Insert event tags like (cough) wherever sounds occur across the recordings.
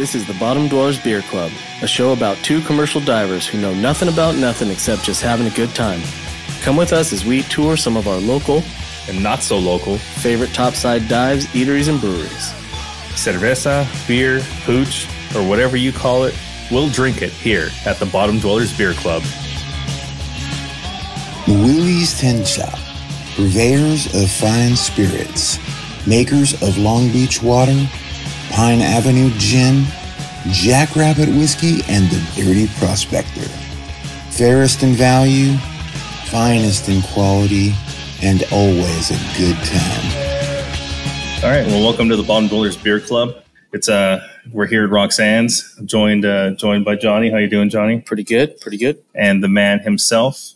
This is the Bottom Dwellers Beer Club, a show about two commercial divers who know nothing about nothing except just having a good time. Come with us as we tour some of our local and not so local favorite topside dives, eateries, and breweries. Cerveza, beer, hooch, or whatever you call it, we'll drink it here at the Bottom Dwellers Beer Club. Willie's Tin Shop, purveyors of fine spirits, makers of Long Beach water, Pine Avenue Gin, Jackrabbit Whiskey, and the Dirty Prospector. Fairest in value, finest in quality, and always a good time. All right, well, welcome to the Bottom Dwellers Beer Club. It's uh, we're here at Roxanne's, joined uh, joined by Johnny. How you doing, Johnny? Pretty good, pretty good. And the man himself.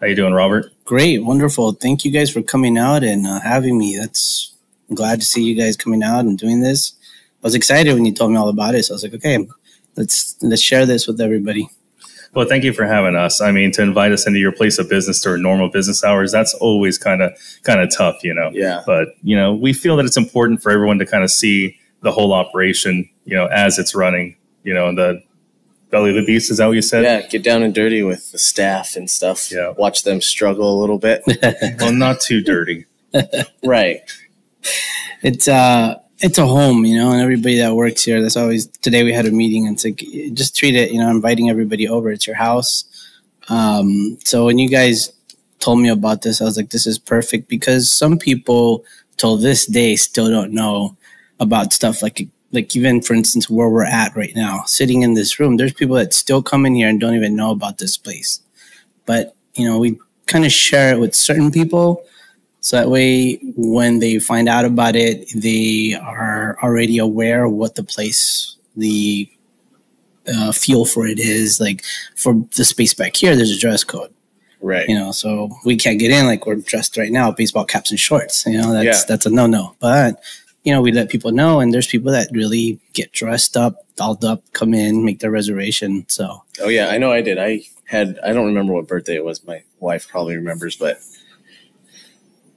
How you doing, Robert? Great, wonderful. Thank you guys for coming out and uh, having me. That's I'm glad to see you guys coming out and doing this. I was excited when you told me all about it. So I was like, okay, let's let's share this with everybody. Well, thank you for having us. I mean, to invite us into your place of business during normal business hours, that's always kind of kind of tough, you know. Yeah. But you know, we feel that it's important for everyone to kind of see the whole operation, you know, as it's running, you know, and the belly of the beast. Is that what you said? Yeah, get down and dirty with the staff and stuff. Yeah. Watch them struggle a little bit. (laughs) well, not too dirty. (laughs) right. It's uh it's a home, you know, and everybody that works here. That's always today we had a meeting and it's like just treat it, you know, inviting everybody over. It's your house. Um, so when you guys told me about this, I was like, this is perfect because some people till this day still don't know about stuff like like even for instance where we're at right now, sitting in this room. There's people that still come in here and don't even know about this place. But you know, we kind of share it with certain people so that way, when they find out about it, they are already aware of what the place, the uh, feel for it is. Like for the space back here, there's a dress code. Right. You know, so we can't get in like we're dressed right now, baseball caps and shorts. You know, that's Yeah. that's a no no. But you know, we let people know, and there's people that really get dressed up, dolled up, come in, make their reservation. So Oh yeah, I know I did. I had I don't remember what birthday it was. My wife probably remembers, but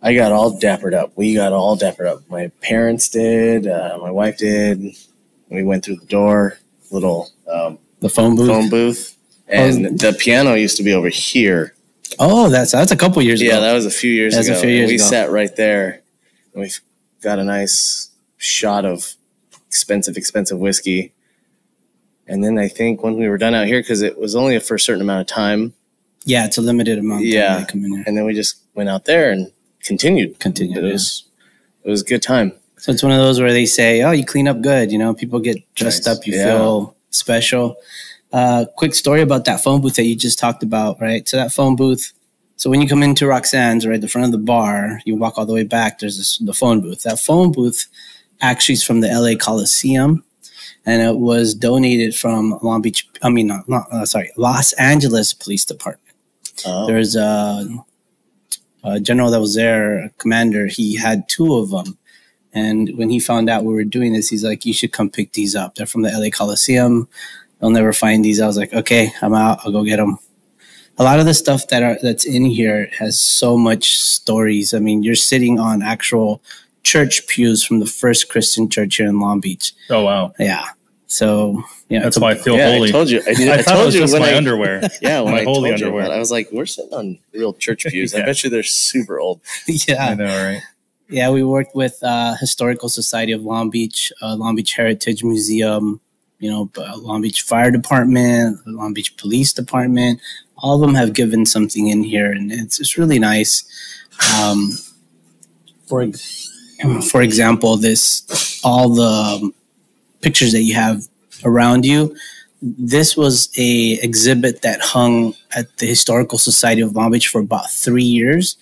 I got all dappered up. We got all dappered up. My parents did. Uh, my wife did. We went through the door, little um, the phone booth. phone booth, and the piano used to be over here. Oh, that's that's a couple years Yeah, ago. Yeah, that was a few years That's a ago. few and years we ago. sat right there, and we got a nice shot of expensive, expensive whiskey. And then I think when we were done out here, because it was only for a certain amount of time, yeah, it's a limited amount. Yeah. come in here. and then we just went out there and continued. Continued, It was it was a good time. So it's one of those where they say, "Oh, you clean up good." You know, people get dressed Nice. up. You Yeah. feel special. Uh, quick story about that phone booth that you just talked about, right? So that phone booth. So when you come into Roxanne's, right, the front of the bar, you walk all the way back. There's this, the phone booth. That phone booth actually is from the LA Coliseum, and it was donated from Long Beach. I mean, not, not uh, sorry, Los Angeles Police Department Oh, there's a, a general that was there, a commander. He had two of them, and when he found out we were doing this, he's like, "You should come pick these up. They're from the LA Coliseum. They'll never find these." I was like, "Okay, I'm out. I'll go get them." A lot of the stuff that are that's in here has so much stories. I mean, you're sitting on actual church pews from the first Christian church here in Long Beach. Oh wow, Yeah. So yeah, that's it's why I feel yeah, holy. I told you. I, I I, thought it told was you just when my I, underwear. (laughs) Yeah, when My I holy told you underwear. about I was like, we're sitting on real church (laughs) pews. I bet you they're super old. (laughs) yeah. I know, right? Yeah, we worked with uh, Historical Society of Long Beach, uh, Long Beach Heritage Museum, you know, uh, Long Beach Fire Department, Long Beach Police Department. All of them have given something in here, and it's it's really nice. Um, for for example, this all the um, pictures that you have around you. This was a exhibit that hung at the Historical Society of Long Beach for about three years,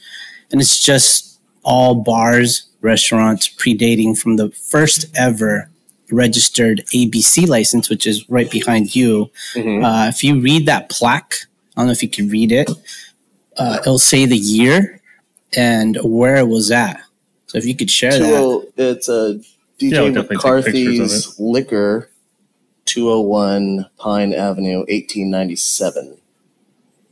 and it's just all bars, restaurants predating from the first ever registered ABC license, which is right behind you. Mhm. Uh, if you read that plaque, I don't know if you can read it. Uh, it'll say the year and where it was at. So if you could share that. 20 it's a DJ definitely take pictures of McCarthy's Liquor, 201 Pine Avenue, 1897.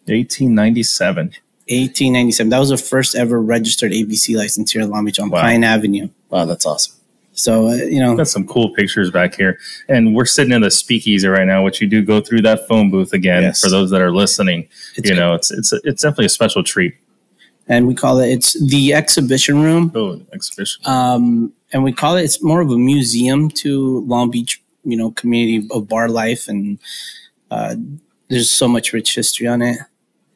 1897. 1897. That was the first ever registered ABC license here in Long Beach on Wow. Pine Avenue. Wow, that's awesome. So uh, you know, got some cool pictures back here, and we're sitting in the speakeasy right now, which you do go through that phone booth again Yes. for those that are listening. it's you know, it's it's it's definitely a special treat. And we call it it's the exhibition room. Oh, exhibition. um, and we call it it's more of a museum to Long Beach, you know, community of bar life, and uh, there's so much rich history on it,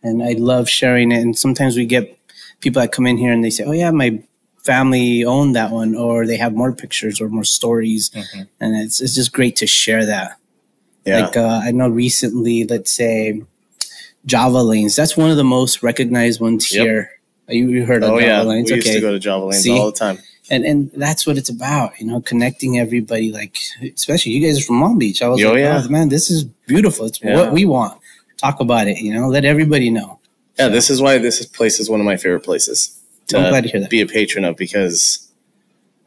and I love sharing it. And sometimes we get people that come in here and they say, "Oh yeah, my family owned that one," or they have more pictures or more stories, Mhm. and it's it's just great to share that. Yeah. Like uh, I know recently, let's say Java Lanes. That's one of the most recognized ones Yep. here. You, you heard of oh Java yeah, Lanes? we used to go to Java Lanes See? all the time. and and that's what it's about you know connecting everybody like especially you guys are from long beach i was Oh, like yeah. oh, man this is beautiful it's Yeah. what we want talk about it you know let everybody know Yeah, this is why this place is one of my favorite places i'm glad to to hear that be a patron of because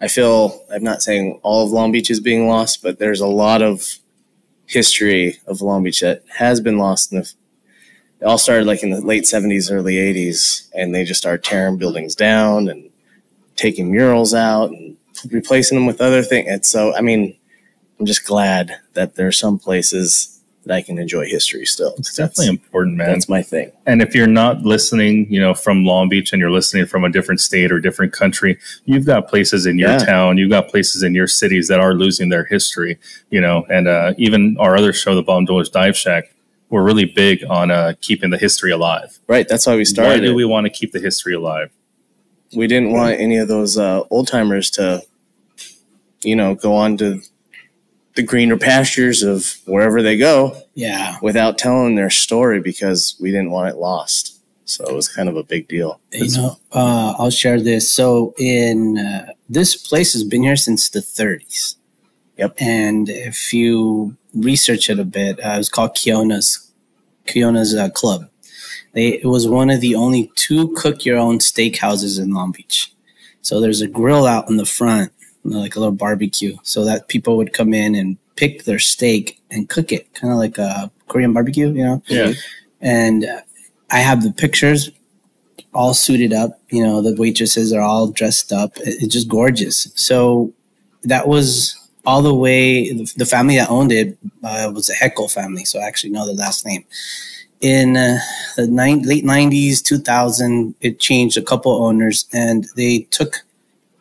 I feel I'm not saying all of Long Beach is being lost, but there's a lot of history of Long Beach that has been lost. In the, it all started like in the late 70s, early 80s, and they just started tearing buildings down and taking murals out and replacing them with other things. And so, I mean, I'm just glad that there are some places that I can enjoy history still. It's definitely important, man. That's my thing. And if you're not listening, you know, from Long Beach and you're listening from a different state or different country, you've got places in your Yeah. town, you've got places in your cities that are losing their history, you know, and uh, even our other show, the Bomb Doors Dive Shack, we're really big on uh, keeping the history alive. Right. That's why we started. Why do we want to keep the history alive? we didn't want any of those uh, old timers to, you know, go on to the greener pastures of wherever they go yeah without telling their story because we didn't want it lost. So it was kind of a big deal. you know uh, i'll share this so in uh, this place has been here since the 30s Yep. and if you research it a bit uh, it was called kiona's kiona's uh, club they, it was one of the only two cook your own steakhouses in long beach so there's a grill out in the front you know, like a little barbecue so that people would come in and pick their steak and cook it kind of like a korean barbecue you know Yeah. and I have the pictures all suited up. You know, the waitresses are all dressed up. It- It's just gorgeous. So that was all the way. The the family that owned it uh, was a Heckle family, so I actually know the last name. In uh, the nine, late '90s, 2000, it changed a couple owners, and they took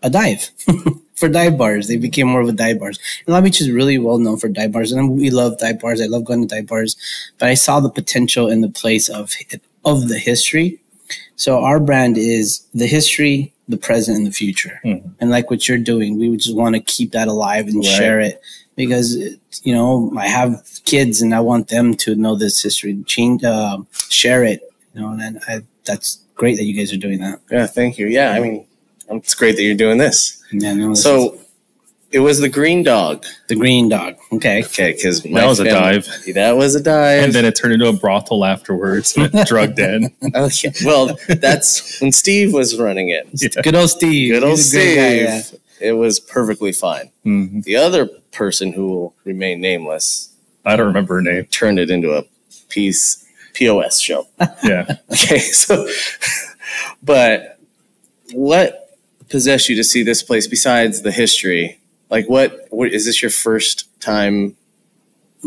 a dive (laughs) for dive bars. They became more of a dive bars. And Long Beach is really well known for dive bars, and we love dive bars. I love going to dive bars, but I saw the potential in the place of of the history. So our brand is the history, the present, and the future. Mhm. And like what you're doing, we would just want to keep that alive and Right. share it because you know I have kids and I want them to know this history, change, uh, share it. You know, and I, that's great that you guys are doing that. Yeah, thank you. Yeah, I mean, it's great that you're doing this. Yeah, no, this is So it was the green dog. the green dog. Okay. Okay, because That was a dive. That was a dive. And then it turned into a brothel afterwards, drug den. okay, well, that's when Steve was running it. Yeah. Good old Steve. Good old He's a great Steve. guy, yeah. It was perfectly fine. Mhm. The other person who will remain nameless I don't remember her name. turned it into a piece POS show. Yeah. (laughs) Okay, so (laughs) but what possessed you to see this place besides the history? Like what what is this your first time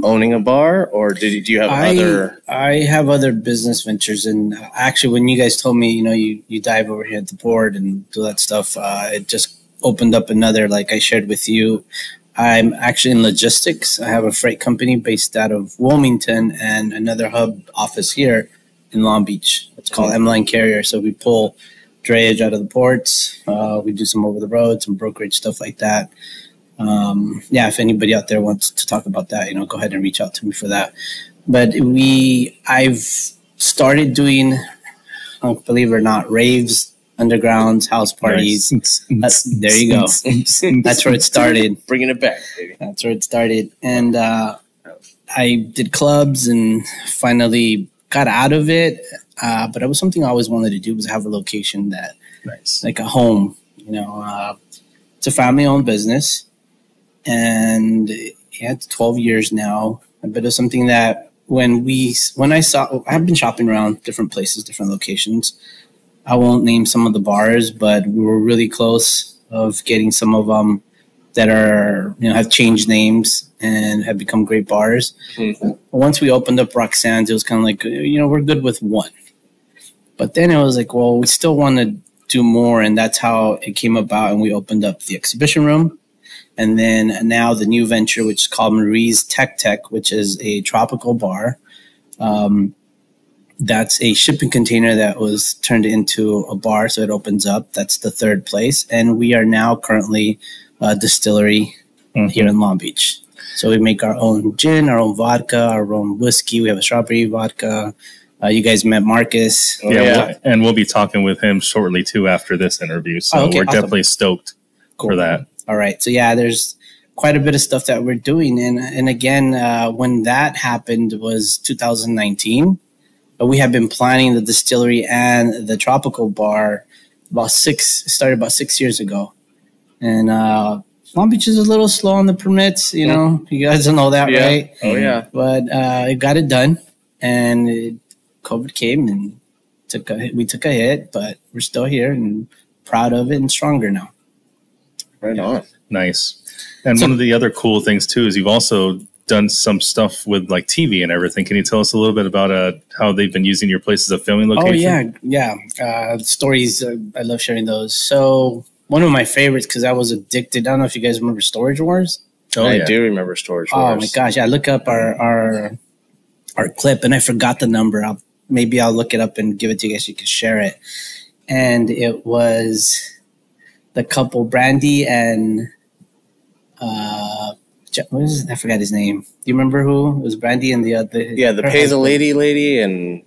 owning a bar or did you, do you have I, other I have other business ventures, and uh, actually, when you guys told me, you know, you you dive over here at the board and do that stuff, uh, it just opened up another. Like I shared with you, I'm actually in logistics. I have a freight company based out of Wilmington and another hub office here in Long Beach. It's called M Line Carrier. So we pull drayage out of the ports. Uh, we do some over the road, some brokerage stuff like that. Um, yeah, if anybody out there wants to talk about that, you know, go ahead and reach out to me for that. But we, I've started doing, believe it or not, raves, undergrounds, house parties. Nice. There you go. That's where it started. (laughs) bringing it back, baby? That's where it started. And uh, I did clubs and finally got out of it. Uh, but it was something I always wanted to do was have a location that Nice. like a home. You know, uh, it's a family-owned business, and yeah, it's 12 years now. But it's something that when we when I saw, I've been shopping around different places, different locations. I won't name some of the bars, but we were really close of getting some of them that are you know have changed names and have become great bars. Mhm. Once we opened up Roxanne's, it was kind of like you know we're good with one, but then it was like well we still want to do more, and that's how it came about. And we opened up the exhibition room, and then now the new venture, which is called Marie's Tech Tech, which is a tropical bar. Um, that's a shipping container that was turned into a bar, so it opens up. That's the third place, and we are now currently a distillery Mhm. here in Long Beach. So we make our own gin, our own vodka, our own whiskey. We have a strawberry vodka. Uh, you guys met Marcus. Oh, yeah, yeah. we'll- and we'll be talking with him shortly too after this interview. So Oh, okay, we're awesome. definitely stoked for that. All right. So yeah, there's quite a bit of stuff that we're doing, and and again, uh, when that happened was 2019. But we have been planning the distillery and the tropical bar about six started about six years ago, and uh, Long Beach is a little slow on the permits. You know, you guys know that, Yeah. right? Oh yeah. But uh, it got it done, and it, COVID came and took a we took a hit, but we're still here and proud of it and stronger now. Right on. Nice. And So- one of the other cool things too is you've also done some stuff with like TV and everything. Can you tell us a little bit about uh, how they've been using your place as a filming location? Oh yeah, yeah. Uh, stories. Uh, I love sharing those. So one of my favorites because I was addicted. I don't know if you guys remember Storage Wars. Oh, I yeah. do remember Storage Wars. Oh my gosh! I look up our our our clip and I forgot the number. I'll maybe I'll look it up and give it to you guys. You can share it. And it was the couple Brandi and uh, what is it? I forgot his name. Do you remember who it was? Brandi and the other. Yeah, the pay the lady lady and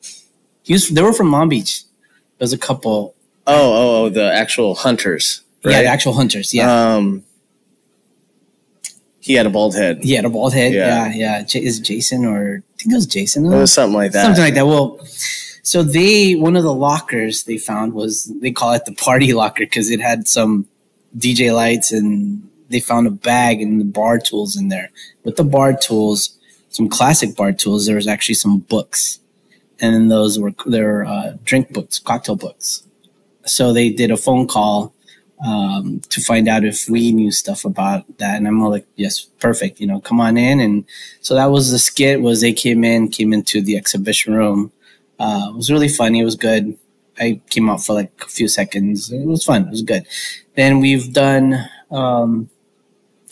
He was. They were from Long Beach. There was a couple. oh oh oh the actual hunters. Yeah, the actual hunters. Yeah. Um. He had a bald head. He had a bald head. Yeah. Yeah, yeah. J- is it Jason or I think it was Jason? It was something like that. Something like that. Well, so they one of the lockers they found was they call it the party locker because it had some DJ lights and they found a bag and the bar tools in there. With the bar tools, some classic bar tools, there was actually some books, and those were their uh, drink books, cocktail books. So they did a phone call um, to find out if we knew stuff about that, and I'm all like, "Yes, perfect. You know, come on in." And so that was the skit. Was they came in, came into the exhibition room. Uh, it was really funny. It was good. I came out for like a few seconds. It was fun. It was good. Then we've done um,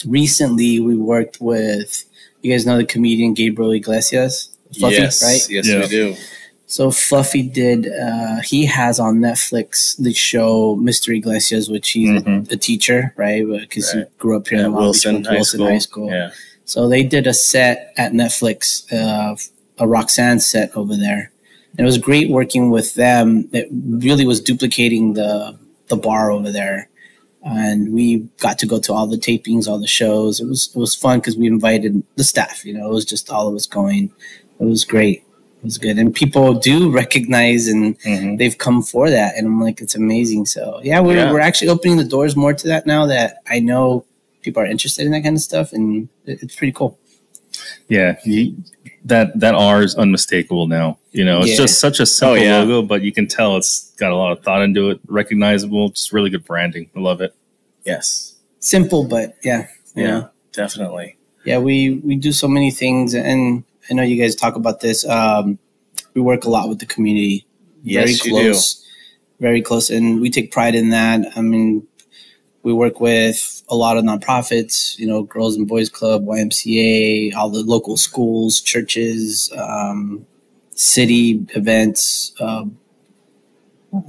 recently. We worked with you guys know the comedian Gabriel Iglesias, Fluffy, yes, right? Yes, Yeah. we do. So Fluffy did. Uh, he has on Netflix the show Mr. Iglesias, which he's Mhm. a, a teacher, right? Because Right. he grew up here At in Long Beach, Wilson, High, Wilson School. High School. Yeah. So they did a set at Netflix, uh, a Roxanne set over there. And it was great working with them. It really was duplicating the the bar over there, and we got to go to all the tapings, all the shows. It was it was fun because we invited the staff. You know, it was just all of us going. It was great. It was good, and people do recognize and Mhm. they've come for that, and I'm like, it's amazing. So yeah, we're Yeah. we're actually opening the doors more to that now that I know people are interested in that kind of stuff, and it's pretty cool. Yeah, you, that that R is unmistakable now. You know, it's Yeah. just such a simple Oh, yeah. logo, but you can tell it's got a lot of thought into it. Recognizable, just really good branding. I love it. Yes. Simple, but yeah, Yeah. know. Definitely. yeah. We we do so many things, and I know you guys talk about this. Um, we work a lot with the community, very Yes, you do. close, very close, and we take pride in that. I mean, we work with a lot of nonprofits, you know, Girls and Boys Club, YMCA, all the local schools, churches, um, city events, um,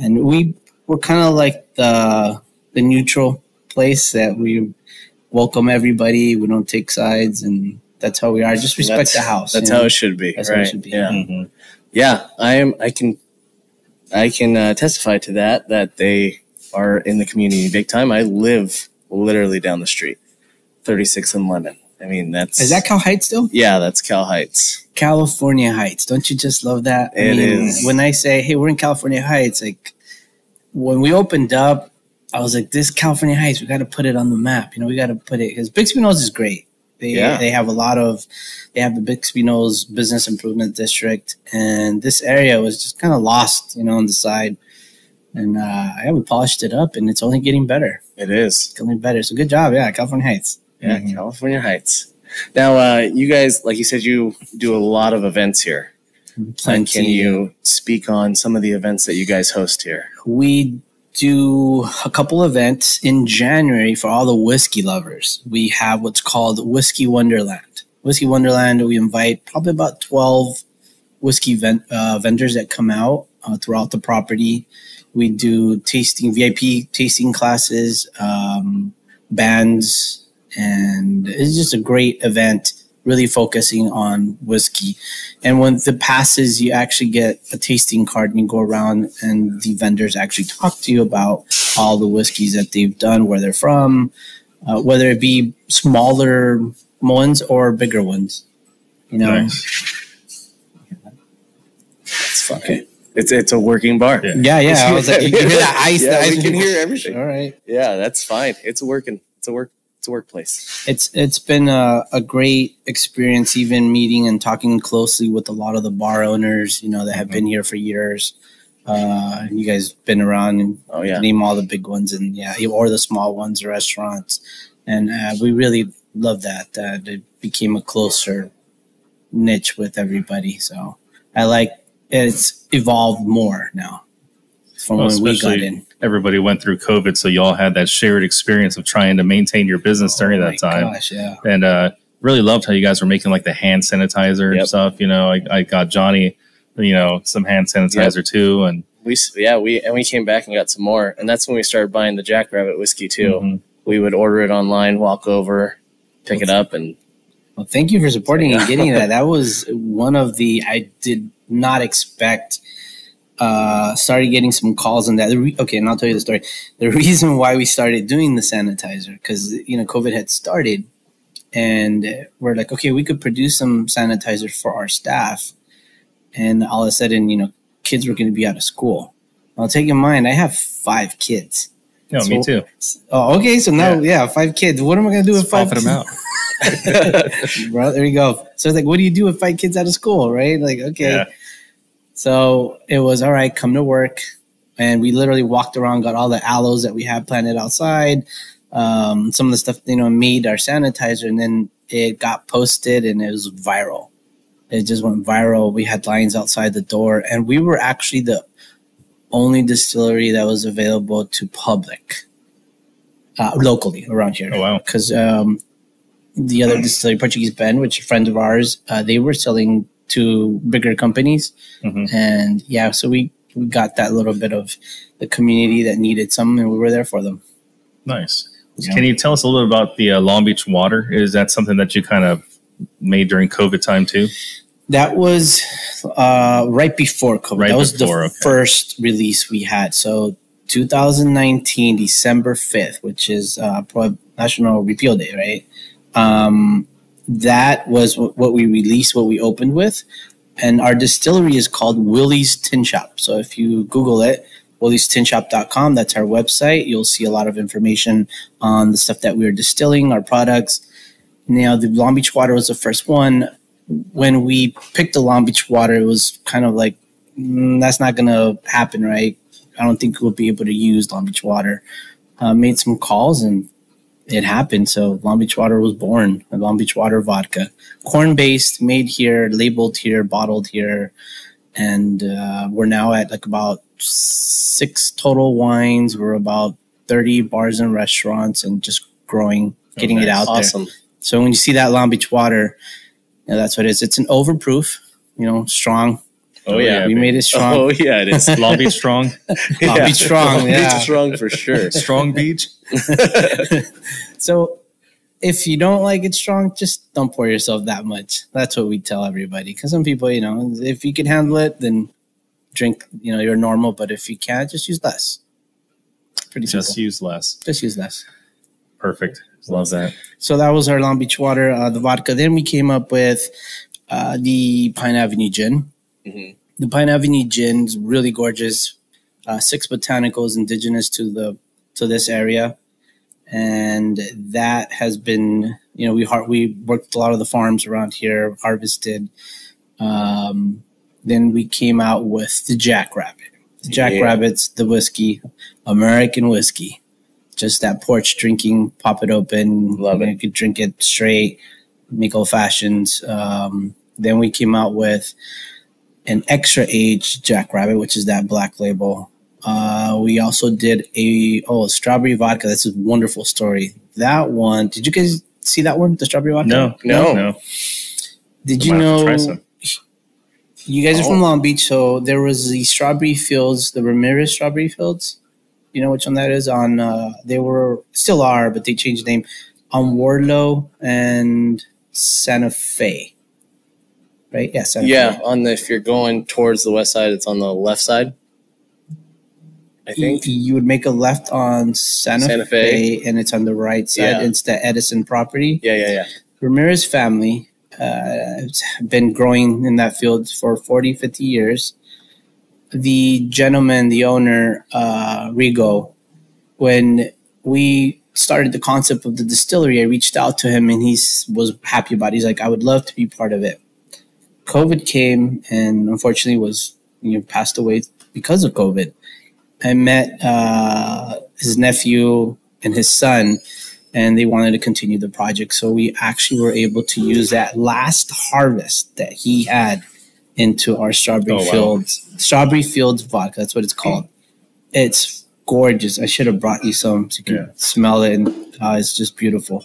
and we we're kind of like the the neutral place that we welcome everybody. We don't take sides, and that's how we are. Just respect That's- the house. That's you how it should be. That's how it right? should be. Yeah. Mhm. Yeah. I am. I can. I can uh, testify to that. That they are in the community big time. I live literally down the street, thirty six in Lemon. I mean, that's Is that Cal Heights still? Yeah, that's Cal Heights. California Heights. Don't you just love that? It is. When I say, "Hey, we're in California Heights," like when we opened up, I was like, "This California Heights, we got to put it on the map." You know, we got to put it because Bixby Knolls is great. They Yeah. they have a lot of they have the Bixby Knolls Business Improvement District, and this area was just kind of lost, you know, on the side. And uh, yeah, we polished it up, and it's only getting better. It is. Getting better. So good job. Yeah, California Heights. Yeah, Mhm. California Heights. Now, uh, you guys, like you said, you do a lot of events here. And can you speak on some of the events that you guys host here? we do a couple events in January for all the whiskey lovers. We have what's called Whiskey Wonderland. Whiskey Wonderland, we invite probably about 12 whiskey uh, vendors that come out uh, throughout the property. We do tasting, VIP tasting classes, um, bands, and it's just a great event, really focusing on whiskey. And when the passes, you actually get a tasting card and you go around and the vendors actually talk to you about all the whiskeys that they've done, where they're from, uh, whether it be smaller ones or bigger ones. You know, Nice. It's fine. It's it's a working bar. Yeah. yeah, yeah. I was like, you can hear that (laughs) ice. the Yeah, ice we can hear everything. All right. Yeah, that's fine. It's a working. It's a work. It's a workplace. It's it's been a, a great experience, even meeting and talking closely with a lot of the bar owners, you know, that have been here for years. Uh, you guys been around and Oh yeah. name all the big ones and yeah, or the small ones, the restaurants, and uh, we really love that. That it became a closer niche with everybody. So I like it's evolved more now from Well, when we got especially in. everybody went through COVID, so y'all had that shared experience of trying to maintain your business during Oh that my time. gosh, yeah. and uh, really loved how you guys were making like the hand sanitizer and stuff. You know, I, I got Johnny, you know, some hand sanitizer too, and We yeah we and we came back and got some more, and that's when we started buying the Jackrabbit whiskey too. Mhm. We would order it online, walk over, pick it up, and Well, thank you for supporting and getting that. (laughs) That was one of the I did not expect. Uh, started getting some calls on that. Re- okay, and I'll tell you the story. The (laughs) reason why we started doing the sanitizer because you know COVID had started, and we're like, okay, we could produce some sanitizer for our staff, and all of a sudden, you know, kids were going to be out of school. I'll take in mind, I have five kids. no, me too. Oh, okay. So now, yeah, five kids. What am I going to do with five? Them out. Bro, (laughs) there you go. So it's like, what do you do with five kids out of school, right? Like, okay. Yeah. So it was all right, come to work. And we literally walked around, got all the aloes that we had planted outside, um, some of the stuff, you know, made our sanitizer, and then it got posted and it was viral. It just went viral. We had lines outside the door, and we were actually the only distillery that was available to public uh, locally around here Oh wow. because um, the other distillery, Portuguese Bend, which are friends of ours, uh, they were selling to bigger companies, Mhm. and yeah, so we we got that little bit of the community that needed some, and we were there for them. Nice. Yeah. Can you tell us a little bit about the uh, Long Beach water? Is that something that you kind of made during COVID time too? That was uh, right before COVID. Right that was before, the okay. first release we had. So 2019, December 5th, which is uh, National Repeal Day, right? Um, that was wh- what we released, what we opened with. And our distillery is called Willie's Tin Shop. So if you Google it, willie'stinshop.com, that's our website. You'll see a lot of information on the stuff that we're distilling, our products. Now, the Long Beach water was the first one when we picked the Long Beach water, it was kind of like mm, that's not going to happen, right? I don't think we'll be able to use Long Beach water. Uh, made some calls and it happened. So Long Beach water was born. Long Beach water vodka, corn based, made here, labeled here, bottled here, and uh, we're now at like about six total wines. We're about thirty bars and restaurants, and just growing, getting it nice. out there. awesome. So when you see that Long Beach water, you know, that's what it is. It's an overproof, you know, strong. Oh, yeah. we made it strong. Oh yeah, it is. Long (laughs) Beach strong, Long Beach strong, Long yeah. Beach strong for sure. strong beach. (laughs) So if you don't like it strong, just don't pour yourself that much. That's what we tell everybody. Because some people, you know, if you can handle it, then drink, you know, you're normal. But if you can't, just use less. Pretty simple. Just Just, use less. Just use less. Perfect. Love that. So that was our Long Beach water, uh, the vodka. Then we came up with uh, the Pine Avenue gin. Mhm. The Pine Avenue gin is really gorgeous. Uh, six botanicals indigenous to the to this area, and that has been you know we har- we worked a lot of the farms around here, harvested. Um, then we came out with the Jackrabbit. The Jackrabbit's the whiskey, American whiskey, just that porch drinking, pop it open. Love you it. You could drink it straight, make old fashions. Um, then we came out with an extra age Jackrabbit, which is that black label. Uh, we also did a oh strawberry vodka. That's a wonderful story. That one, did you guys see that one? The strawberry vodka? No, No. no. Did I you might have to know? try some. You guys are Oh. from Long Beach, so there was the strawberry fields, the Ramirez strawberry fields. You know which one that is? On uh, they were still are, but they changed the name on Wardlow and Santa Fe. Right? Yeah, Yeah, on the if you're going towards the west side, it's on the left side. I think. you would make a left on Santa, Santa Fe. Fe. and it's on the right side. Yeah. It's the Edison property. Yeah, yeah, yeah. Ramirez family uh, has been growing in that field for 40, 50 years. The gentleman, the owner, uh, Rigo, when we started the concept of the distillery, I reached out to him and he was happy about it. He's like, I would love to be part of it. COVID came and unfortunately was, you know, passed away because of COVID. I met uh, his nephew and his son and they wanted to continue the project. So we actually were able to use that last harvest that he had into our strawberry Oh, wow. fields, strawberry fields vodka. That's what it's called. It's gorgeous. I should have brought you some so you can Yeah. smell it, and uh, it's just beautiful.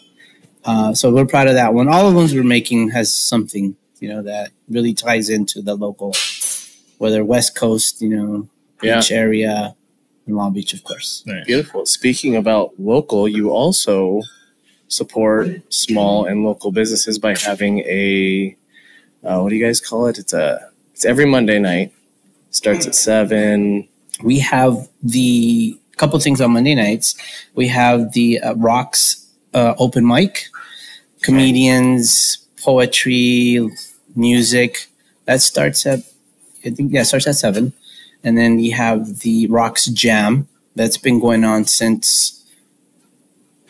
Uh, so we're proud of that one. All the ones we're making has something you know that really ties into the local, whether West Coast, you know, Yeah. beach area, and Long Beach, of course. Nice. Beautiful. Speaking about local, you also support small and local businesses by having a uh, what do you guys call it? It's a it's every Monday night. Starts at seven. we have the couple things on Monday nights. We have the uh, Rocks uh, open mic, comedians, poetry, music. That starts at I think yeah, starts at seven, and then we have the Rocks Jam that's been going on since.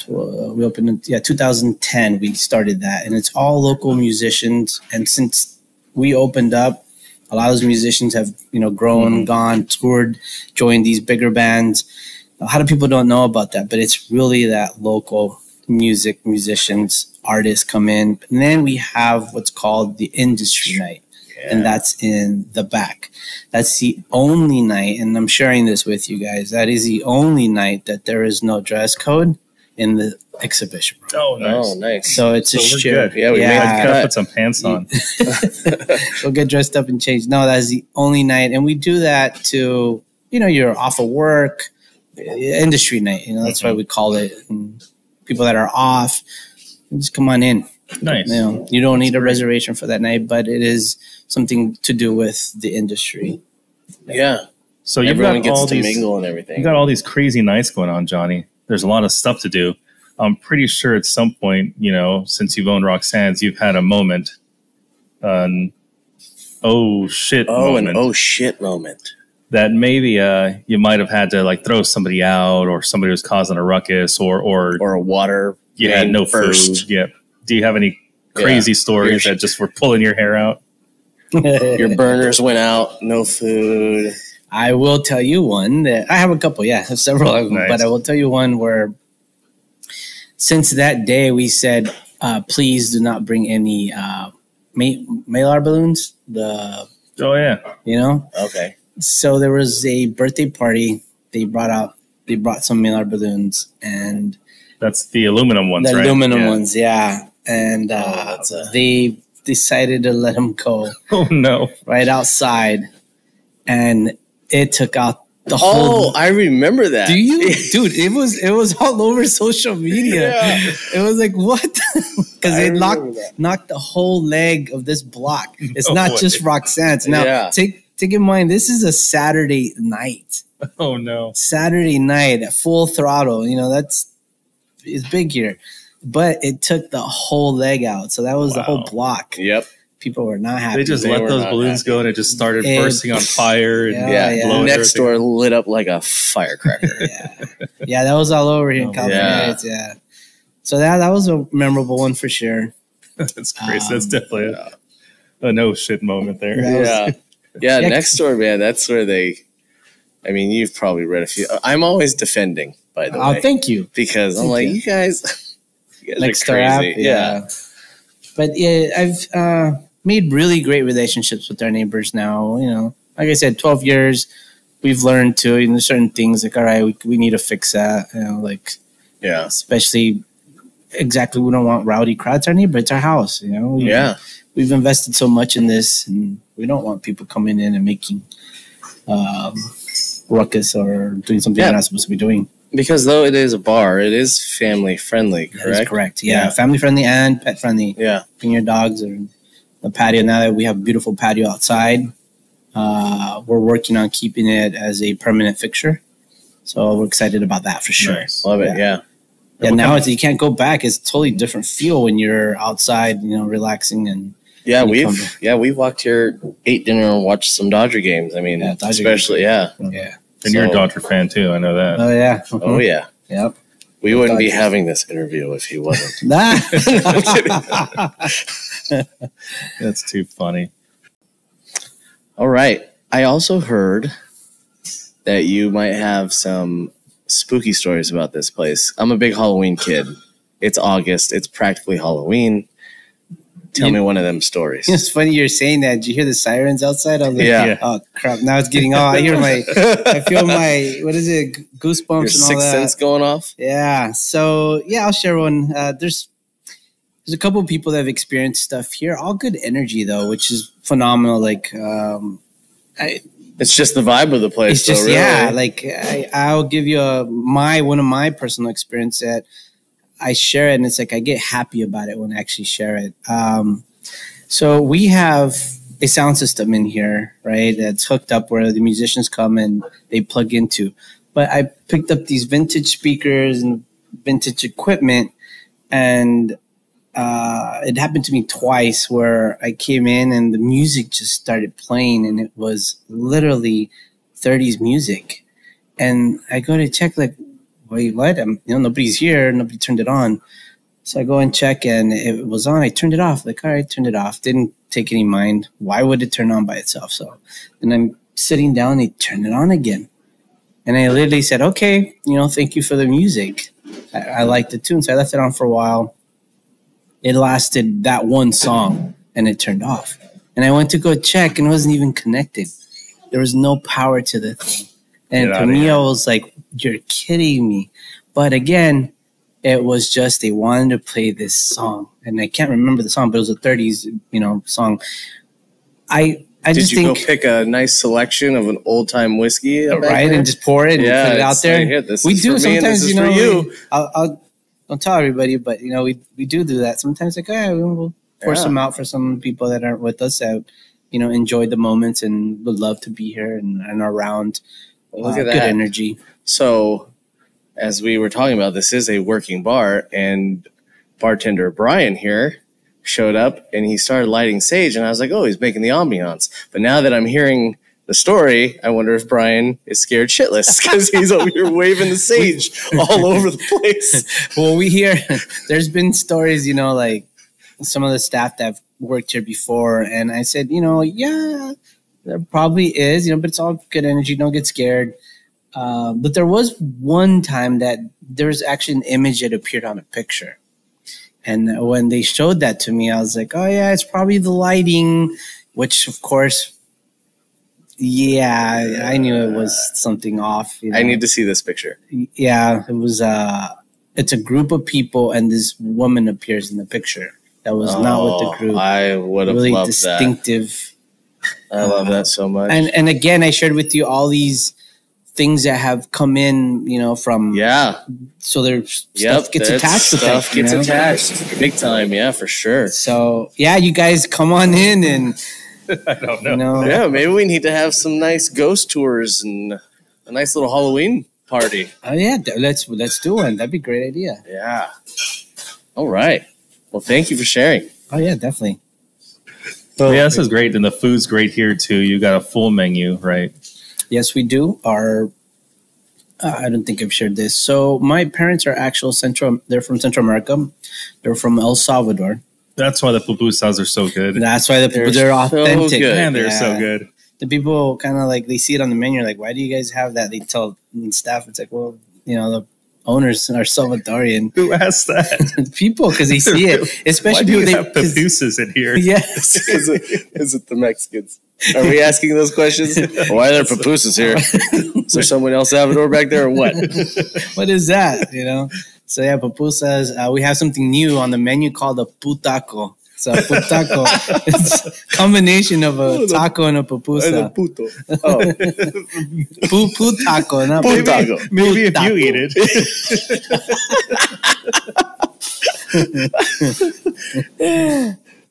Uh, we opened it, yeah 2010 we started that and it's all local musicians and since we opened up a lot of those musicians have you know grown gone toured joined these bigger bands a lot of people don't know about that but it's really that local music musicians artists come in and then we have what's called the industry night and that's in the back that's the only night and i'm sharing this with you guys that is the only night that there is no dress code in the exhibition room Oh, nice. Oh, nice. so it's a So we're share. Yeah, we made I Yeah. gotta put some pants on. (laughs) (laughs) We'll get dressed up and change. No, that's the only night, and we do that to you know you're off of work, uh, industry night. You know that's mm-hmm. why we call it. And people that are off, just come on in. Nice. You know you don't need a reservation for that night, but it is something to do with the industry. yeah. So you've Everyone got all to these. mingle and everything. You got all these crazy nights going on, Johnny. There's a lot of stuff to do. I'm pretty sure at some point, you know, since you've owned Roxanne's, you've had a moment, an oh shit oh, moment an oh shit moment. That maybe uh, you might have had to like throw somebody out, or somebody was causing a ruckus, or or Or a water. you had no burst. food. Yep. Do you have any crazy stories Your- that just were pulling your hair out? (laughs) Your burners went out. No food. I will tell you one that I have a couple, yeah, (laughs) several of them, Nice. but I will tell you one where since that day we said, uh, please do not bring any uh, ma- mail balloons. The Oh yeah. you know, Okay. So there was a birthday party. They brought out they brought some mail balloons and That's the aluminum ones, the right? aluminum Yeah. ones, yeah, and uh, that's a- they decided to let them go (laughs) Oh no. right outside, and it took out the Oh, whole I remember that. Do you, (laughs) dude? It was it was all over social media. Yeah. It was like what? (laughs) Because I they knocked that. knocked the whole leg of this block. It's No not way. just Roxanne's. Now Yeah. take take in mind this is a Saturday night. (laughs) Oh no. Saturday night at full throttle. You know that's it's big here, but it took the whole leg out. So that was the whole block. Yep. People were not happy. They just They let those balloons happy. go and it just started It- bursting on fire. And Yeah, Yeah. yeah. Next everything. door lit up like a firecracker. (laughs) yeah, yeah, that was all over here in Oh, California. yeah. Yeah. So that that was a memorable one for sure. (laughs) That's crazy. That's Um, definitely a, a no shit moment there. Yeah. Yeah. Yeah. Next door, man. That's where they. I mean, you've probably read a few. I'm always defending, by the Oh, way, Oh, thank you. because I'm like you. you guys, (laughs) you guys Nextdoor app, crazy. yeah. But yeah, I've uh, made really great relationships with our neighbors now. You know, like I said, twelve years. We've learned to you know certain things like all right, we, we need to fix that. You know, like yeah, especially exactly we don't want rowdy crowds our neighbor. It's our house. You know, We- yeah. We've invested so much in this, and we don't want people coming in and making um, ruckus or doing something Yeah. they're not supposed to be doing. Because though it is a bar, it is family friendly, correct? correct. Yeah, Yeah. family friendly and pet friendly. Yeah, bring your dogs or the patio. Now that we have a beautiful patio outside, uh, we're working on keeping it as a permanent fixture. So we're excited about that for sure. Nice. love it. Yeah, Yeah, What now it's, you can't go back. It's a totally different feel when you're outside, you know, relaxing and yeah. We've come yeah we've walked here, ate dinner, and watched some Dodger games. I mean, Yeah, Dodger especially yeah. yeah. And you're a Dodger fan too. I know that. Oh yeah. Oh yeah. Yep. We wouldn't be having this interview if he wasn't. (laughs) Nah. (laughs) (laughs) That's too funny. All right. I also heard that you might have some spooky stories about this place. I'm a big Halloween kid. It's August. It's practically Halloween. Tell You- me one of them stories. it's funny you're saying that. Did you hear the sirens outside? I was like, Yeah. Oh crap! Now it's getting. Oh, I hear my. I feel (laughs) my. What is it? Goosebumps Your and all sixth that. sense going off. Yeah. So yeah, I'll share one. Uh, there's there's a couple of people that have experienced stuff here. All good energy though, which is phenomenal. Like um, I, It's just the vibe of the place. it's just though, really. yeah. Like I, I'll give you a my one of my personal experience that I share it, and it's like I get happy about it when I actually share it. Um, so we have a sound system in here, right? That's hooked up where the musicians come and they plug into. But I picked up these vintage speakers and vintage equipment, and uh, it happened to me twice where I came in and the music just started playing, and it was literally 30s music. And I go to check, like, wait, what? I'm, you know, nobody's here. Nobody turned it on. So I go and check, and it was on. I turned it off. Like, all right, turned it off. Didn't take any mind. Why would it turn on by itself? So then I'm sitting down. They turned it on again, and I literally said, "Okay, you know, thank you for the music. I, I like the tune." So I left it on for a while. It lasted that one song, and it turned off. And I went to go check, and it wasn't even connected. There was no power to the thing. And Get to me. I was like, "You're kidding me!" But again, it was just they wanted to play this song, and I can't remember the song, but it was a '30s, you know, song. I I Did just you think go pick a nice selection of an old time whiskey? right there? and just pour it and yeah, put it out there. like, here, this we do me sometimes, you know. for you. I'll, I'll don't tell everybody, but you know, we we do do that sometimes. Like, oh, yeah, we'll, we'll pour Yeah. some out for some people that aren't with us that you know enjoy the moments and would love to be here and, and are around. Look uh, at Good that. energy. So, as we were talking about, this is a working bar, and bartender Brian here showed up and he started lighting sage, and I was like, oh, he's making the ambiance. But now that I'm hearing the story, I wonder if Brian is scared shitless (laughs) because he's over here waving the sage (laughs) all over the place. (laughs) well, we hear there's been stories, you know, like some of the staff that have worked here before, and I said, you know, yeah, there probably is, you know, but it's all good energy. Don't get scared. Uh, but there was one time that there was actually an image that appeared on a picture. And when they showed that to me, I was like, oh, yeah, it's probably the lighting, which, of course, yeah, I knew it was something off. You know? I need to see this picture. yeah it was uh it's a group of people and this woman appears in the picture that was not with Oh, the group I would have really distinctive that. I love that so much. and and again i shared with you all these things that have come in you know from yeah, so there's yep, stuff gets attached with stuff it you gets know? attached big time. Yeah, for sure. so yeah you guys come on in and (laughs) I don't know. you know Yeah, maybe we need to have some nice ghost tours and a nice little Halloween party. oh yeah let's let's do one that'd be a great idea Yeah. All right. Well, thank you for sharing. oh yeah definitely Well, yeah, this is great, and the food's great here too. You got a full menu, right? Yes, we do. Our uh, I don't think I've shared this. So my parents are actual Central. They're from Central America. They're from El Salvador. That's why the pupusas are so good. That's why the people They're they're, so authentic. good. Man, they're Yeah. so good. The people kind of like they see it on the menu, like, why do you guys have that? They tell staff, it's like, well, you know, the owners are Salvadorian Who asked that? (laughs) people because they see it, (laughs) Why especially do people you they. have 'cause- pupusas in here? (laughs) Yes. is, it, is it the Mexicans? Are we asking those questions? Why are there pupusas here? Is there someone else Salvador back there or what? what is that? You know. So yeah, pupusas. Uh, we have something new on the menu called a putaco. So putaco, (laughs) it's a combination of a taco and a pupusa. puto. Oh, (laughs) Pu putaco, not Putaco. Maybe if you eat it.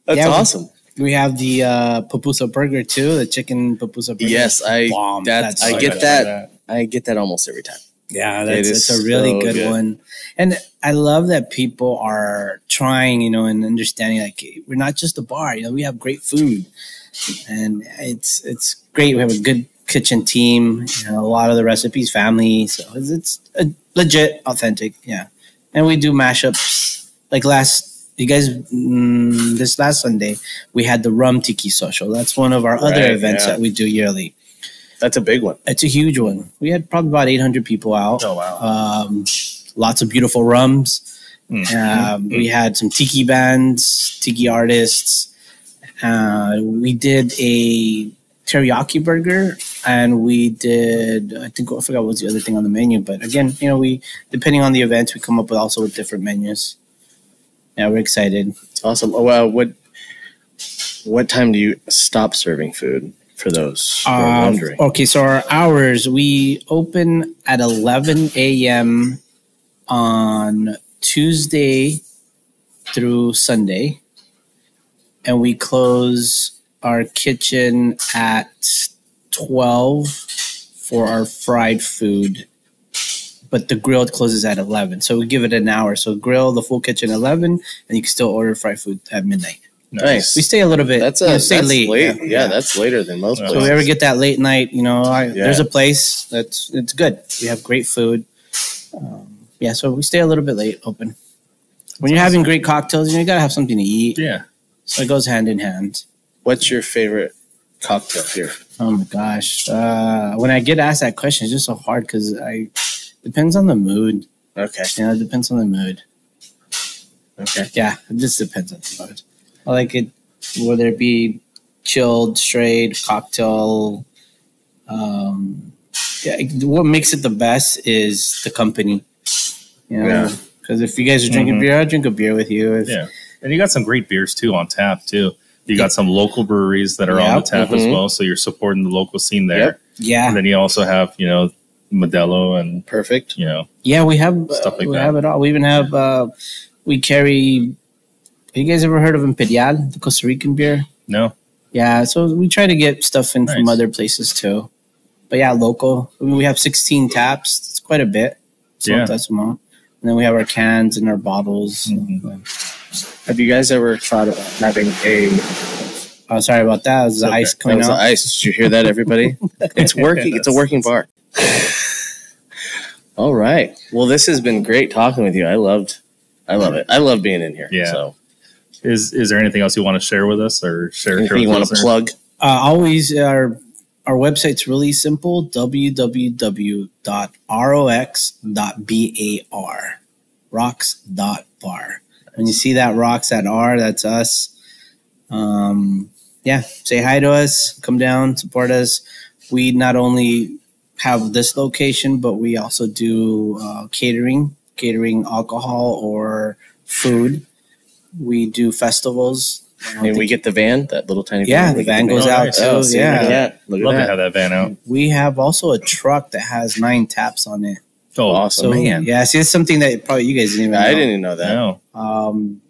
that's Yeah, awesome. We have the uh, pupusa burger too, the chicken pupusa burger. Yes, I Bomb. that That's I so get good. that. I get that almost every time. Yeah, that's is it's a really so good, good. one. And I love that people are trying, you know, and understanding like we're not just a bar, you know, we have great food. And it's it's great. We have a good kitchen team, you know, a lot of the recipes family, so it's, it's a legit authentic, yeah. And we do mashups like last you guys mm, this last Sunday we had the rum tiki social. That's one of our other events yeah. that we do yearly. That's a big one. It's a huge one. We had probably about 800 people out. Oh wow. Um, lots of beautiful rums. Mhm. Um, we had some tiki bands, tiki artists. Uh, we did a teriyaki burger, and we did. I think I forgot what was the other thing on the menu. But again, you know, we depending on the events, we come up with also with different menus. Yeah, we're excited. It's awesome. Oh, well, what what time do you stop serving food for those who are Um, wondering? okay, so our hours we open at 11 a.m. on Tuesday through Sunday, and we close our kitchen at 12 for our fried food. But the grill closes at 11, so we give it an hour. So grill the full kitchen 11, and you can still order fried food at midnight. Nice. We stay a little bit. That's you a know, stay that's late. late. Yeah. that's later than most So So places. if we ever get that late night, you know, I, Yeah. there's a place that's it's good. We have great food. Um, yeah, so we stay a little bit late open. When you're having great cocktails, you, know, you gotta have something to eat. Yeah. So it goes hand in hand. What's your favorite cocktail here? Oh my gosh! Uh, when I get asked that question, it's just so hard because I depends on the mood. Okay. You know, it depends on the mood. Okay. Yeah, it just depends on the mood. I like it whether it be chilled, straight, cocktail. Um, yeah, what makes it the best is the company. You know, Yeah. because if you guys are drinking Mhm. beer, I'll drink a beer with you. If, Yeah. And you got some great beers too on tap too. You got some local breweries that are on the tap as Mhm. well, so you're supporting the local scene there. Yep. yeah, And then you also have, you know, Modelo and Perfect. you know, yeah. We have Stuff like we that. have it all. We even have uh, we carry. Have you guys ever heard of Imperial, the Costa Rican beer? no. Yeah, so we try to get stuff in from other places too. But yeah, local. I mean, we have 16 taps. It's quite a bit. Yeah. And then we have our cans and our bottles. Mhm. Have you guys ever thought about having a Oh, sorry about that. It was the Okay. ice that coming was the out. ice? Did you hear that, everybody? (laughs) it's working. It's a working bar. (laughs) All right. Well, this has been great talking with you. I loved. I love it. I love being in here. Yeah. So, Is is there anything else you want to share with us or share? anything you want to plug? Uh, always, our our website's really simple www.rox.bar. Rocks.bar. When you see that rocks at R, that's us. Um, yeah, say hi to us, come down, support us. We not only have this location, but we also do uh, catering, catering alcohol or food. We do festivals. I mean, we get the van, that little tiny Yeah, van. the We van goes Oh, out nice. too. Oh, see, look at yeah. that. Look Love at to have that van out. We have also a truck that has nine taps on it. Oh, Awesome. So man. yeah, see, it's something that probably you guys didn't even. Know. I know. didn't even know that. No. Um,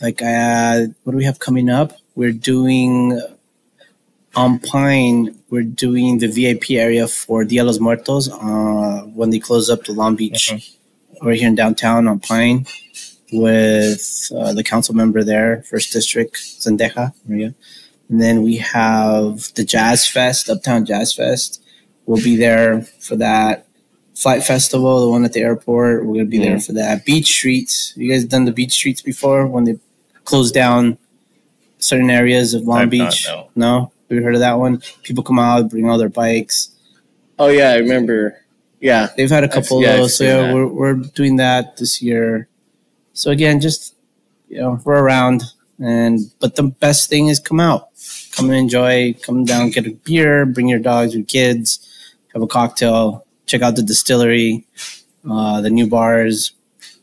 like uh, what do we have coming up? We're doing on Pine. We're doing the VIP area for Dia de los Muertos. Uh, when they close up the Long Beach, Mhm. we're here in downtown on Pine with uh, the council member there, First District, Zendeja, Maria. And then we have the Jazz Fest, Uptown Jazz Fest. We'll be there for that. Flight Festival, the one at the airport. We're gonna be there for that. Beach Streets. You guys done the beach streets before when they close down certain areas of Long I've not, Beach? no. no. Have you heard of that one? People come out, bring all their bikes. Oh yeah, I remember. Yeah. They've had a couple yeah, of I've those. So yeah, that. we're we're doing that this year. So again, just you know, we're around and but the best thing is come out. Come and enjoy, come down, get a beer, bring your dogs, your kids, have a cocktail, check out the distillery, uh, the new bars,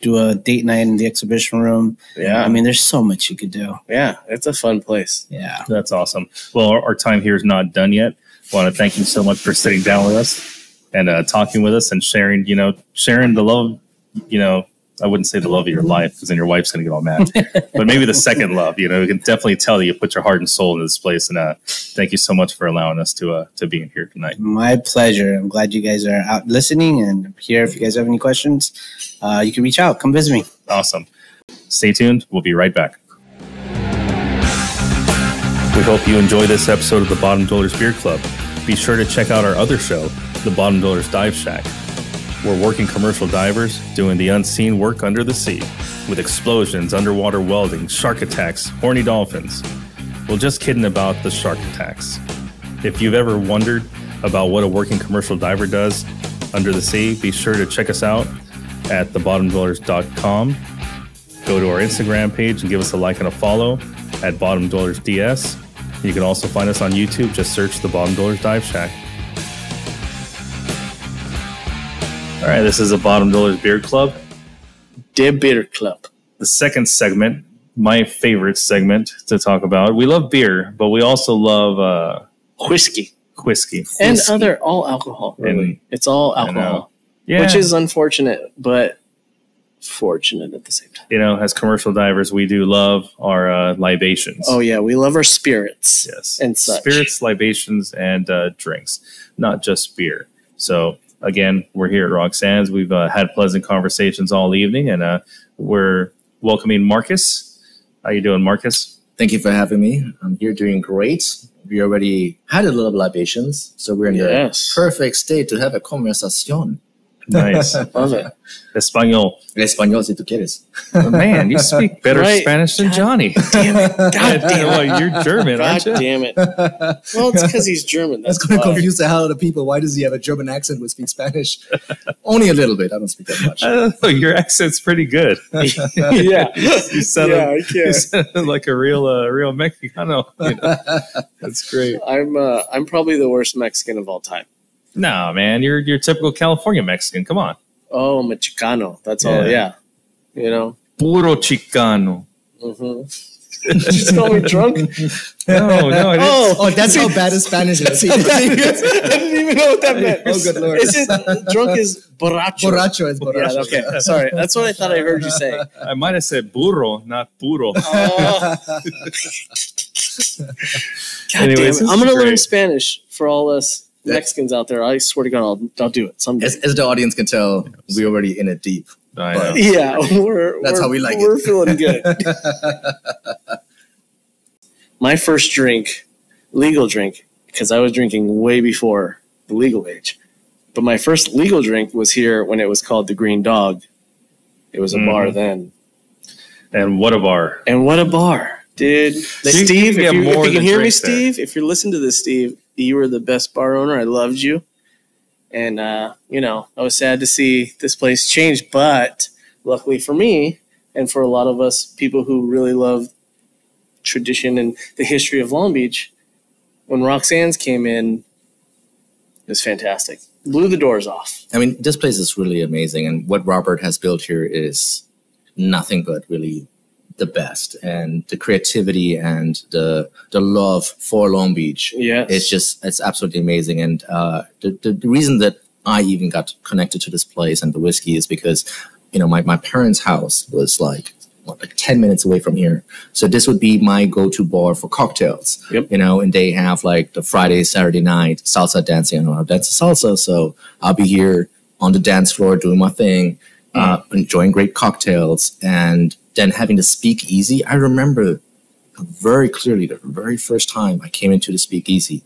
do a date night in the exhibition room. Yeah. I mean, there's so much you could do. yeah, it's a fun place. Yeah. That's awesome. Well, our, our time here is not done yet. want to thank you so much for sitting down with us and uh, talking with us and sharing, you know, sharing the love, you know, I wouldn't say the love of your life because then your wife's going to get all mad, (laughs) but maybe the second love, you know, we can definitely tell that you put your heart and soul into this place. And uh, thank you so much for allowing us to, uh, to be in here tonight. My pleasure. I'm glad you guys are out listening and here. If you guys have any questions, uh, you can reach out. Come visit me. Awesome. Stay tuned. We'll be right back. We hope you enjoy this episode of the Bottom Dwellers Beer Club. Be sure to check out our other show, The Bottom Dwellers Dive Shack. We're working commercial divers doing the unseen work under the sea with explosions, underwater welding, shark attacks, horny dolphins. Well, just kidding about the shark attacks. If you've ever wondered about what a working commercial diver does under the sea, be sure to check us out at thebottomdwellers.com. Go to our Instagram page and give us a like and a follow at Bottom Dwellers DS. You can also find us on YouTube. Just search the Bottom Dwellers Dive Shack. All right, this is the Bottom Dwellers Beer Club. De Beer Club. The second segment, my favorite segment to talk about. We love beer, but we also love uh, Whiskey. whiskey. And Whiskey. other all alcohol. Really. And- it's all alcohol. yeah. Which is unfortunate, but fortunate at the same time. you know, as commercial divers, we do love our uh, libations. Oh yeah, we love our spirits. yes, and such. spirits, libations, and uh, drinks, not just beer. So again, we're here at Roxanne's. We've uh, had pleasant conversations all evening, and uh, we're welcoming Marcus. How you doing, Marcus? Thank you for having me. I'm here doing great. We already had a little libations, so we're in Yes. the perfect state to have a conversación. Nice, (laughs) Love it. Espanol. En español, si tú quieres. Man, you speak (laughs) better Right. Spanish than Johnny. Damn it. God (laughs) damn it. Well, you're German, God aren't you? damn it. Well, it's because he's German. That's That's going to confuse the hell out of people. Why does he have a German accent but speak Spanish? Only a little bit. I don't speak that much. I know. Your accent's pretty good. yeah. You sounded, Yeah, I can't. sounded like a real, uh, real Mexicano. You know? That's great. I'm uh, I'm probably the worst Mexican of all time. No, man, you're you're typical California Mexican. Come on, Oh, Mexicano. That's all. Yeah. Yeah. You know. puro Chicano. hmm Just call me drunk. (laughs) No, no, I didn't. Oh, Oh, that's how bad his Spanish is. (laughs) I didn't even know what that meant. Oh, good lord. Is it drunk is borracho? Borracho is Yeah, borracho. okay. Sorry. That's what I thought I heard you say. I might have said burro, not puro. Oh, (laughs) God Anyways, damn it. I'm gonna learn. Spanish for all us Mexicans out there. I swear to God, I'll, I'll do it someday. As, as the audience can tell, we're already in it deep. I know. yeah, we're (laughs) That's we're- how we like it. We're feeling good. (laughs) My first drink, legal drink, because I was drinking way before the legal age. But my first legal drink was here when it was called the Green Dog. It was a Mhm. bar then, And what a bar! and what a bar, dude! So you Steve, can if get you, if you can hear me, there. Steve, if you're listening to this, Steve, you were the best bar owner. I loved you, and uh, you know I was sad to see this place change. But luckily for me, and for a lot of us people who really love tradition and the history of Long Beach, when Roxanne's came in, it was fantastic. Blew the doors off. I mean, this place is really amazing, and what Robert has built here is nothing but really the best. And the creativity and the the love for Long Beach, Yes. it's just it's absolutely amazing. And uh, the, the the reason that I even got connected to this place and the whiskey is because you know my my parents' house was like like 10 minutes away from here. So this would be my go-to bar for cocktails. Yep. You know, and they have like the Friday, Saturday night salsa dancing. I know how to dance salsa. So I'll be here on the dance floor doing my thing, uh, enjoying great cocktails, and then having to speak easy. I remember very clearly the very first time I came into the speakeasy.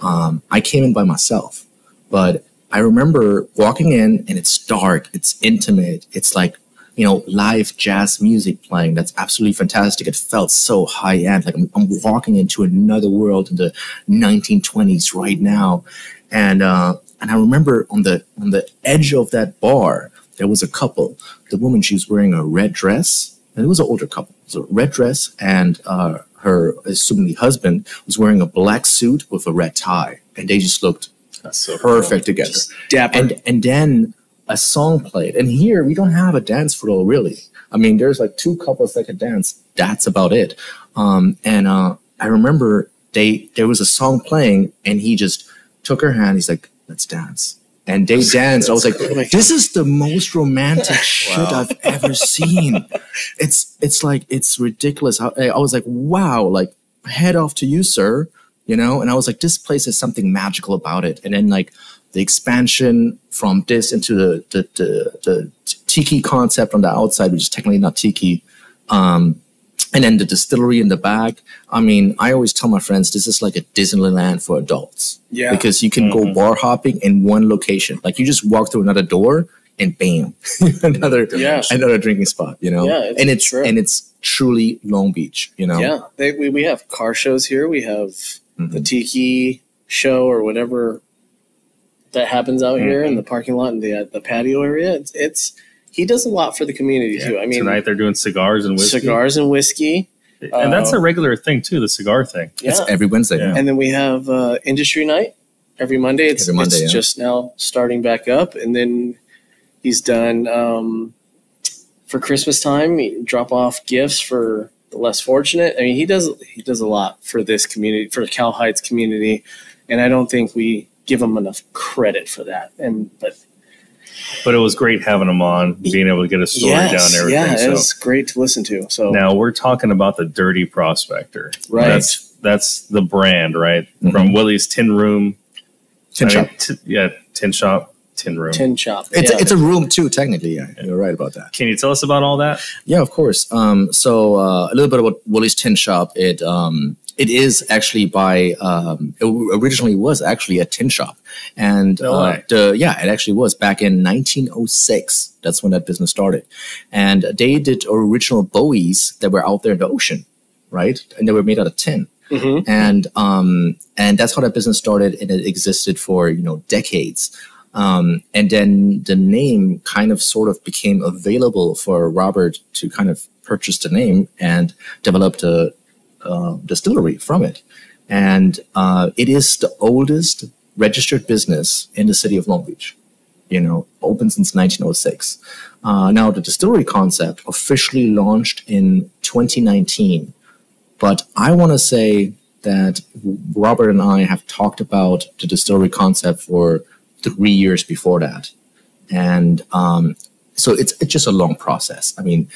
Um, I came in by myself, but I remember walking in and it's dark, it's intimate, it's like you know live jazz music playing. That's absolutely fantastic. It felt so high end, like I'm, I'm walking into another world in the 1920s right now. And uh, and I remember on the on the edge of that bar there was a couple. The woman she was wearing a red dress, and it was an older couple. It was a red dress, and uh, her assumingly husband was wearing a black suit with a red tie, and they just looked so perfect together. Dapper. And and then a song played, and here we don't have a dance floor really. I mean, there's like two couples that can dance. That's about it. Um, and uh, I remember they there was a song playing, and he just took her hand. He's like, "Let's dance." And they danced. I was like, "This is the most romantic (laughs) shit I've ever seen." It's it's like it's ridiculous. I, I was like, "Wow!" Like, head off to you, sir. You know. And I was like, "This place has something magical about it." And then like the expansion from this into the the, the, the tiki concept on the outside, which is technically not tiki. Um, and then the distillery in the back. I mean, I always tell my friends this is like a Disneyland for adults. Yeah. Because you can go bar hopping in one location. Like you just walk through another door and bam, (laughs) another Yeah. another drinking spot. You know. Yeah, it's and it's true. and it's truly Long Beach. You know. Yeah, they, we, we have car shows here. We have the Mhm. tiki show or whatever that happens out here in the parking lot and the uh, the patio area. It's, it's he does a lot for the community too. I mean, tonight they're doing cigars and whiskey, cigars and whiskey, and that's uh, a regular thing too. The cigar thing. It's yeah. every Wednesday. Yeah. And then we have uh, industry night every Monday. It's, Every Monday, it's yeah. just now starting back up, and then he's done um, for Christmas time. He drop off gifts for the less fortunate. I mean, he does he does a lot for this community, for the Cal Heights community, and I don't think we give him enough credit for that. And but But it was great having them on, being able to get a story yes, down and everything. yeah, it so was great to listen to. So now we're talking about the Dirty Prospector. Right. That's that's the brand, right? Mhm. From Willie's Tin Room. Tin I mean, shop. t- yeah, Tin Shop, Tin Room. tin shop. It's yeah. it's a room too, technically. Yeah, you're right about that. Can you tell us about all that? Yeah, of course. Um, so uh, a little bit about Willie's Tin Shop. It um, it is actually by um, it originally was actually a tin shop, and No uh, the, yeah, it actually was back in 1906. That's when that business started, and they did original buoys that were out there in the ocean, right? And they were made out of tin Mhm. and um, and that's how that business started, and it existed for you know decades. Um, and then the name kind of sort of became available for Robert to kind of purchase the name and develop the uh, distillery from it. And uh, it is the oldest registered business in the city of Long Beach. You know, open since 1906. Uh, now, the distillery concept officially launched in 2019. But I want to say that Robert and I have talked about the distillery concept for three years before that. And um, so it's, it's just a long process. I mean,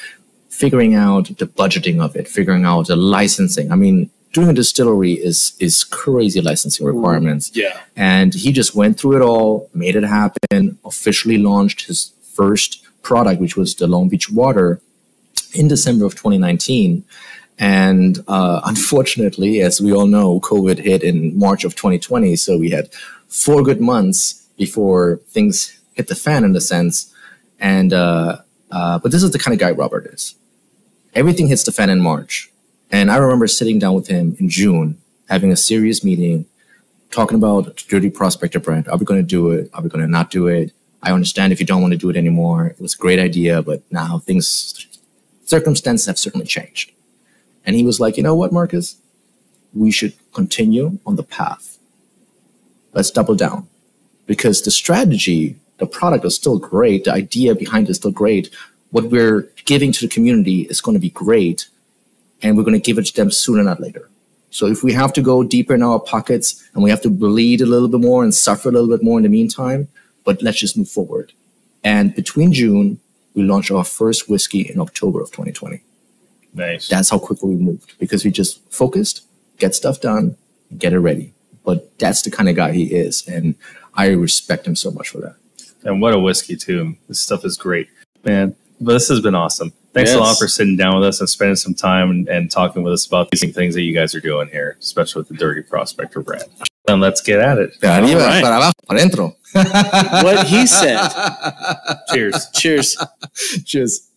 figuring out the budgeting of it, figuring out the licensing. I mean, doing a distillery is is crazy licensing requirements. yeah. And he just went through it all, made it happen, officially launched his first product, which was the Long Beach Water, in December of 2019. And uh, unfortunately, as we all know, COVID hit in March of 2020. So we had four good months before things hit the fan, in a sense. And uh, uh, but this is the kind of guy Robert is. Everything hits the fan in March. And I remember sitting down with him in June, having a serious meeting, talking about Dirty Prospector brand. Are we going to do it? Are we going to not do it? I understand if you don't want to do it anymore. It was a great idea, but now things, circumstances have certainly changed. And he was like, you know what, Marcus? We should continue on the path. Let's double down because the strategy, the product is still great. The idea behind it is still great. What we're giving to the community is going to be great. And we're going to give it to them sooner, not later. So if we have to go deeper in our pockets and we have to bleed a little bit more and suffer a little bit more in the meantime, but let's just move forward. And between June, we launched our first whiskey in October of 2020. Nice. That's how quickly we moved because we just focused, get stuff done, get it ready. But that's the kind of guy he is. And I respect him so much for that. And what a whiskey too. This stuff is great, man. But this has been awesome. Thanks a lot for sitting down with us and spending some time and, and talking with us about these things that you guys are doing here, especially with the Dirty Prospector brand. And let's get at it. right. para abajo, para adentro. What he said. (laughs) Cheers. Cheers. Cheers.